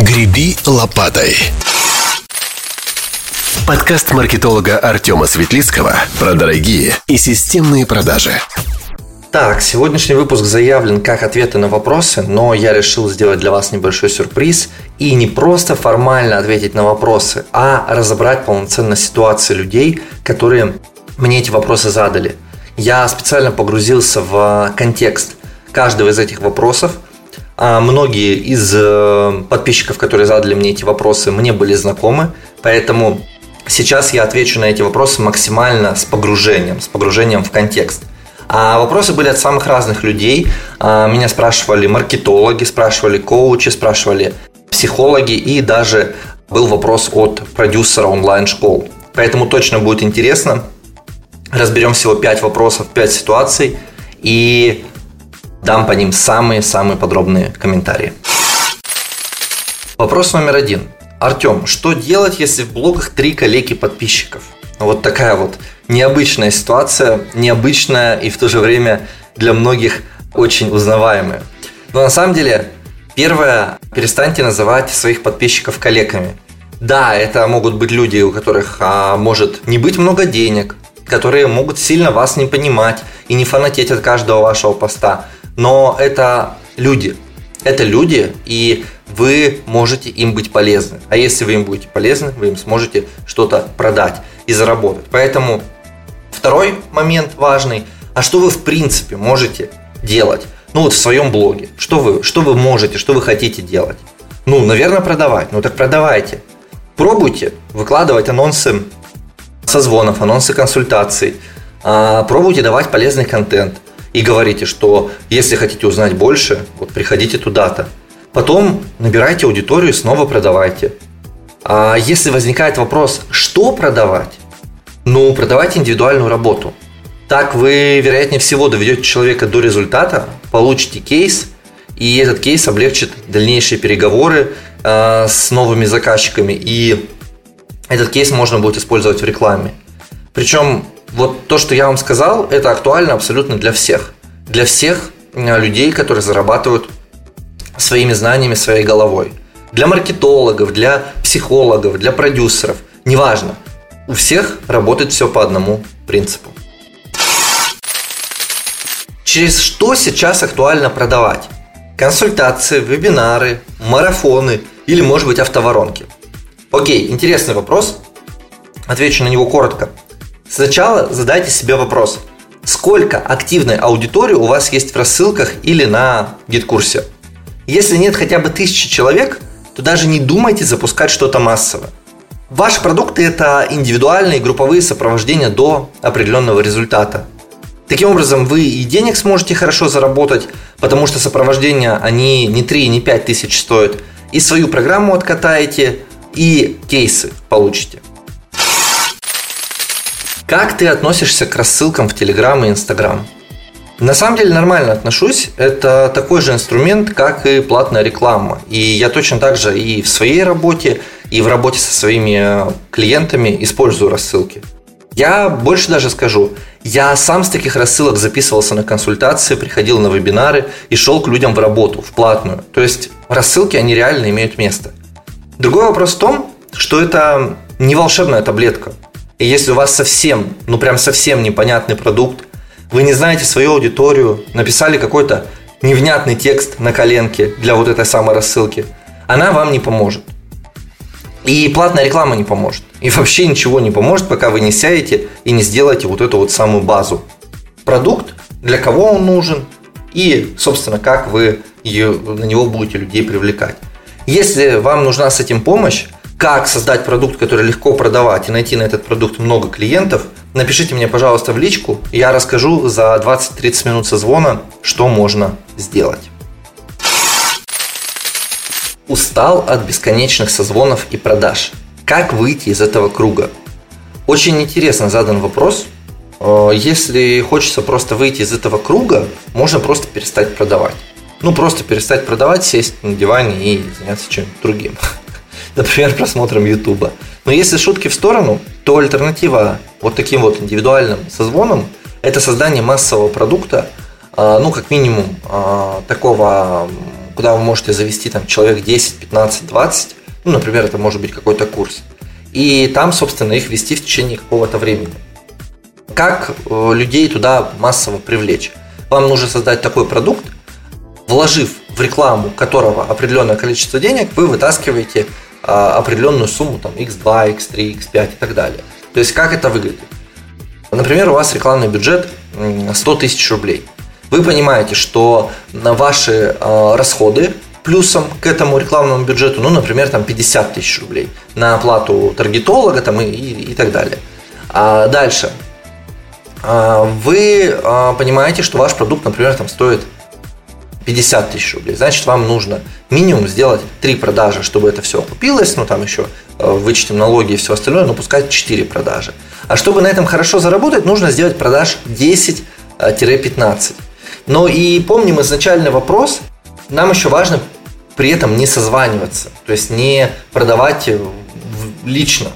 «Греби лопатой». Подкаст маркетолога Артема Светлицкого про дорогие и системные продажи. Так, сегодняшний выпуск заявлен как ответы на вопросы, но я решил сделать для вас небольшой сюрприз и не просто формально ответить на вопросы, а разобрать полноценно ситуации людей, которые мне эти вопросы задали. Я специально погрузился в контекст каждого из этих вопросов. А многие из э, подписчиков, которые задали мне эти вопросы, мне были знакомы, поэтому сейчас я отвечу на эти вопросы максимально с погружением, с погружением в контекст – а вопросы были от самых разных людей. А, меня спрашивали маркетологи, спрашивали коучи, спрашивали психологи и даже был вопрос от продюсера онлайн-школ. Поэтому точно будет интересно. Разберем всего 5 вопросов, 5 ситуаций и дам по ним самые-самые подробные комментарии. Вопрос номер один. Артем, что делать, если в блогах три коллеги подписчиков? Вот такая вот необычная ситуация, необычная и в то же время для многих очень узнаваемая. Но на самом деле, первое, перестаньте называть своих подписчиков коллегами. Да, это могут быть люди, у которых а, может не быть много денег, которые могут сильно вас не понимать и не фанатеть от каждого вашего поста. Но это люди. Это люди, и вы можете им быть полезны. А если вы им будете полезны, вы им сможете что-то продать и заработать. Поэтому второй момент важный, а что вы в принципе можете делать? Ну вот в своем блоге. Что вы, что вы можете, что вы хотите делать? Ну, наверное, продавать. Ну так продавайте. Пробуйте выкладывать анонсы созвонов, анонсы консультаций. А, пробуйте давать полезный контент. И говорите, что если хотите узнать больше, вот приходите туда-то. Потом набирайте аудиторию и снова продавайте. А если возникает вопрос, что продавать, ну, продавайте индивидуальную работу. Так вы, вероятнее всего, доведете человека до результата, получите кейс, и этот кейс облегчит дальнейшие переговоры э, с новыми заказчиками, и этот кейс можно будет использовать в рекламе. Причем вот то, что я вам сказал, это актуально абсолютно для всех. Для всех людей, которые зарабатывают своими знаниями, своей головой. Для маркетологов, для психологов, для продюсеров. Неважно. У всех работает все по одному принципу. Через что сейчас актуально продавать? Консультации, вебинары, марафоны или, может быть, автоворонки? Окей, интересный вопрос. Отвечу на него коротко. Сначала задайте себе вопрос. Сколько активной аудитории у вас есть в рассылках или на гид-курсе? Если нет хотя бы тысячи человек, то даже не думайте запускать что-то массовое. Ваши продукты – это индивидуальные групповые сопровождения до определенного результата. Таким образом, вы и денег сможете хорошо заработать, потому что сопровождения, они не 3, не 5 тысяч стоят, и свою программу откатаете, и кейсы получите. Как ты относишься к рассылкам в Telegram и Instagram? На самом деле нормально отношусь. Это такой же инструмент, как и платная реклама. И я точно так же и в своей работе, и в работе со своими клиентами использую рассылки. Я больше даже скажу, я сам с таких рассылок записывался на консультации, приходил на вебинары и шел к людям в работу, в платную. То есть рассылки, они реально имеют место. Другой вопрос в том, что это не волшебная таблетка. И если у вас совсем, ну прям совсем непонятный продукт, вы не знаете свою аудиторию, написали какой-то невнятный текст на коленке для вот этой самой рассылки, она вам не поможет. И платная реклама не поможет. И вообще ничего не поможет, пока вы не сядете и не сделаете вот эту вот самую базу. Продукт, для кого он нужен и, собственно, как вы ее, на него будете людей привлекать. Если вам нужна с этим помощь, как создать продукт, который легко продавать и найти на этот продукт много клиентов, напишите мне, пожалуйста, в личку, я расскажу за 20-30 минут созвона, что можно сделать. Устал от бесконечных созвонов и продаж. Как выйти из этого круга? Очень интересно задан вопрос. Э, если хочется просто выйти из этого круга, можно просто перестать продавать. Ну, просто перестать продавать, сесть на диване и заняться чем-то другим например, просмотром Ютуба. Но если шутки в сторону, то альтернатива вот таким вот индивидуальным созвонам – это создание массового продукта, а, ну, как минимум, а, такого куда вы можете завести там человек 10, 15, 20, ну, например, это может быть какой-то курс, и там, собственно, их вести в течение какого-то времени. Как э, людей туда массово привлечь? Вам нужно создать такой продукт, вложив в рекламу которого определенное количество денег, вы вытаскиваете определенную сумму, там, x2, x3, x5 и так далее. То есть, как это выглядит? Например, у вас рекламный бюджет 100 тысяч рублей. Вы понимаете, что на ваши э, расходы плюсом к этому рекламному бюджету, ну, например, там 50 тысяч рублей на оплату таргетолога там, и, и, и так далее. А дальше. А, вы а, понимаете, что ваш продукт, например, там стоит 50 тысяч рублей. Значит, вам нужно минимум сделать 3 продажи, чтобы это все окупилось. Ну, там еще э, вычтем налоги и все остальное, но пускай 4 продажи. А чтобы на этом хорошо заработать, нужно сделать продаж 10-15. Э, но и помним изначальный вопрос, нам еще важно при этом не созваниваться, то есть не продавать лично.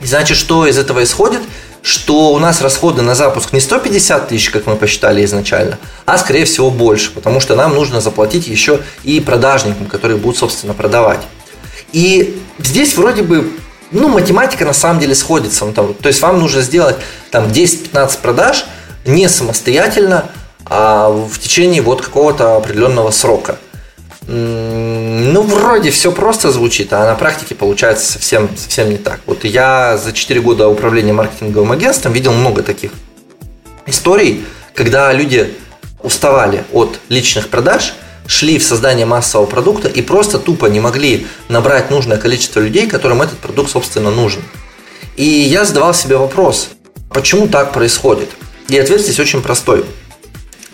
И значит, что из этого исходит? Что у нас расходы на запуск не 150 тысяч, как мы посчитали изначально, а скорее всего больше, потому что нам нужно заплатить еще и продажникам, которые будут, собственно, продавать. И здесь вроде бы ну, математика на самом деле сходится. Ну, там, то есть вам нужно сделать там 10-15 продаж не самостоятельно, а в течение вот какого-то определенного срока. Ну, вроде все просто звучит, а на практике получается совсем, совсем не так. Вот я за 4 года управления маркетинговым агентством видел много таких историй, когда люди уставали от личных продаж, шли в создание массового продукта и просто тупо не могли набрать нужное количество людей, которым этот продукт, собственно, нужен. И я задавал себе вопрос, почему так происходит? И ответ здесь очень простой.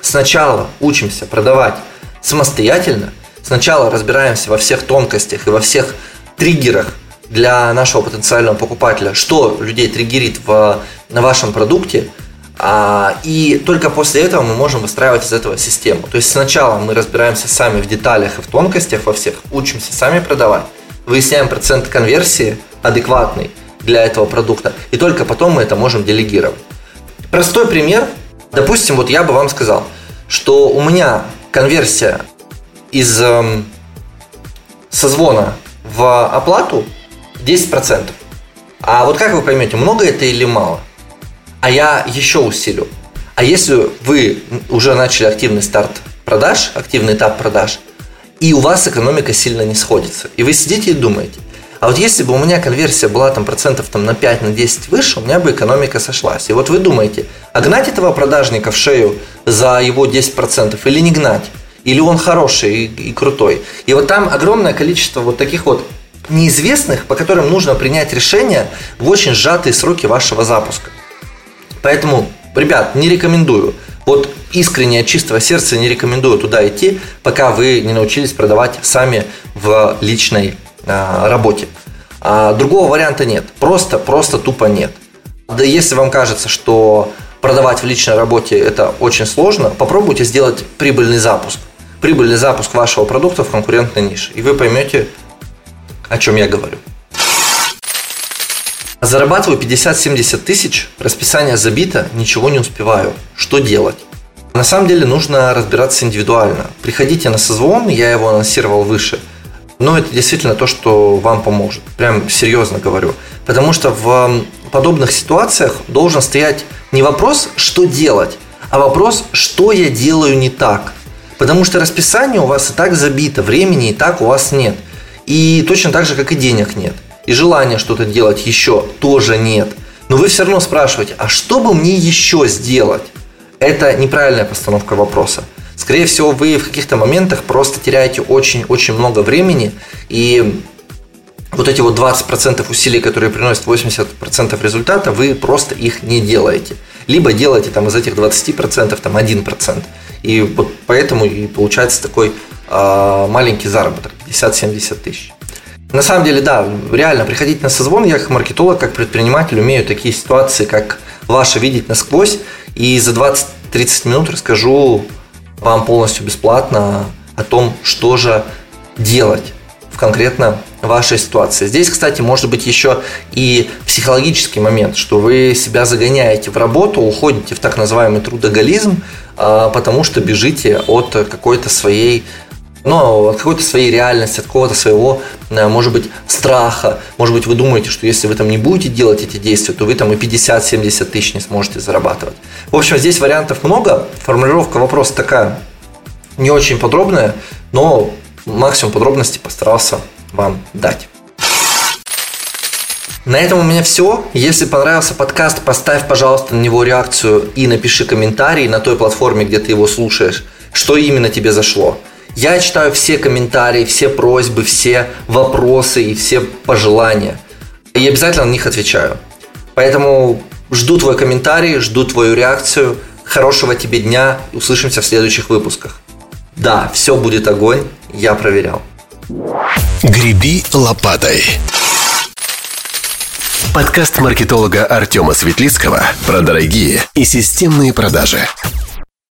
Сначала учимся продавать самостоятельно, сначала разбираемся во всех тонкостях и во всех триггерах для нашего потенциального покупателя, что людей триггерит в, на вашем продукте, а, и только после этого мы можем выстраивать из этого систему. То есть сначала мы разбираемся сами в деталях и в тонкостях во всех, учимся сами продавать, выясняем процент конверсии адекватный для этого продукта, и только потом мы это можем делегировать. Простой пример. Допустим, вот я бы вам сказал, что у меня конверсия из эм, созвона в оплату 10%. А вот как вы поймете, много это или мало? А я еще усилю. А если вы уже начали активный старт продаж, активный этап продаж, и у вас экономика сильно не сходится, и вы сидите и думаете, а вот если бы у меня конверсия была там процентов там, на 5, на 10 выше, у меня бы экономика сошлась. И вот вы думаете, а гнать этого продажника в шею за его 10% или не гнать? Или он хороший и, и крутой. И вот там огромное количество вот таких вот неизвестных, по которым нужно принять решение в очень сжатые сроки вашего запуска. Поэтому, ребят, не рекомендую. Вот искренне от чистого сердца не рекомендую туда идти, пока вы не научились продавать сами в личной а, работе. А, другого варианта нет. Просто, просто тупо нет. Да если вам кажется, что продавать в личной работе это очень сложно, попробуйте сделать прибыльный запуск прибыльный запуск вашего продукта в конкурентной нише. И вы поймете, о чем я говорю. Зарабатываю 50-70 тысяч, расписание забито, ничего не успеваю. Что делать? На самом деле нужно разбираться индивидуально. Приходите на созвон, я его анонсировал выше. Но это действительно то, что вам поможет. Прям серьезно говорю. Потому что в подобных ситуациях должен стоять не вопрос, что делать, а вопрос, что я делаю не так – Потому что расписание у вас и так забито, времени и так у вас нет. И точно так же, как и денег нет. И желания что-то делать еще тоже нет. Но вы все равно спрашиваете, а что бы мне еще сделать? Это неправильная постановка вопроса. Скорее всего, вы в каких-то моментах просто теряете очень-очень много времени, и вот эти вот 20% усилий, которые приносят 80% результата, вы просто их не делаете. Либо делаете там из этих 20% там 1%. И вот поэтому и получается такой э, маленький заработок, 50-70 тысяч. На самом деле, да, реально приходить на созвон, я как маркетолог, как предприниматель умею такие ситуации, как ваши, видеть насквозь, и за 20-30 минут расскажу вам полностью бесплатно о том, что же делать в конкретно вашей ситуации. Здесь, кстати, может быть еще и психологический момент, что вы себя загоняете в работу, уходите в так называемый трудоголизм, а, потому что бежите от какой-то своей но от какой-то своей реальности, от какого-то своего, э, может быть, страха. Может быть, вы думаете, что если вы там не будете делать эти действия, то вы там и 50-70 тысяч не сможете зарабатывать. В общем, здесь вариантов много. Формулировка вопроса такая, не очень подробная, но максимум подробностей постарался вам дать. На этом у меня все. Если понравился подкаст, поставь, пожалуйста, на него реакцию и напиши комментарий на той платформе, где ты его слушаешь, что именно тебе зашло. Я читаю все комментарии, все просьбы, все вопросы и все пожелания. И обязательно на них отвечаю. Поэтому жду твой комментарий, жду твою реакцию. Хорошего тебе дня. Услышимся в следующих выпусках. Да, все будет огонь. Я проверял. Греби лопатой. Подкаст маркетолога Артема Светлицкого про дорогие и системные продажи.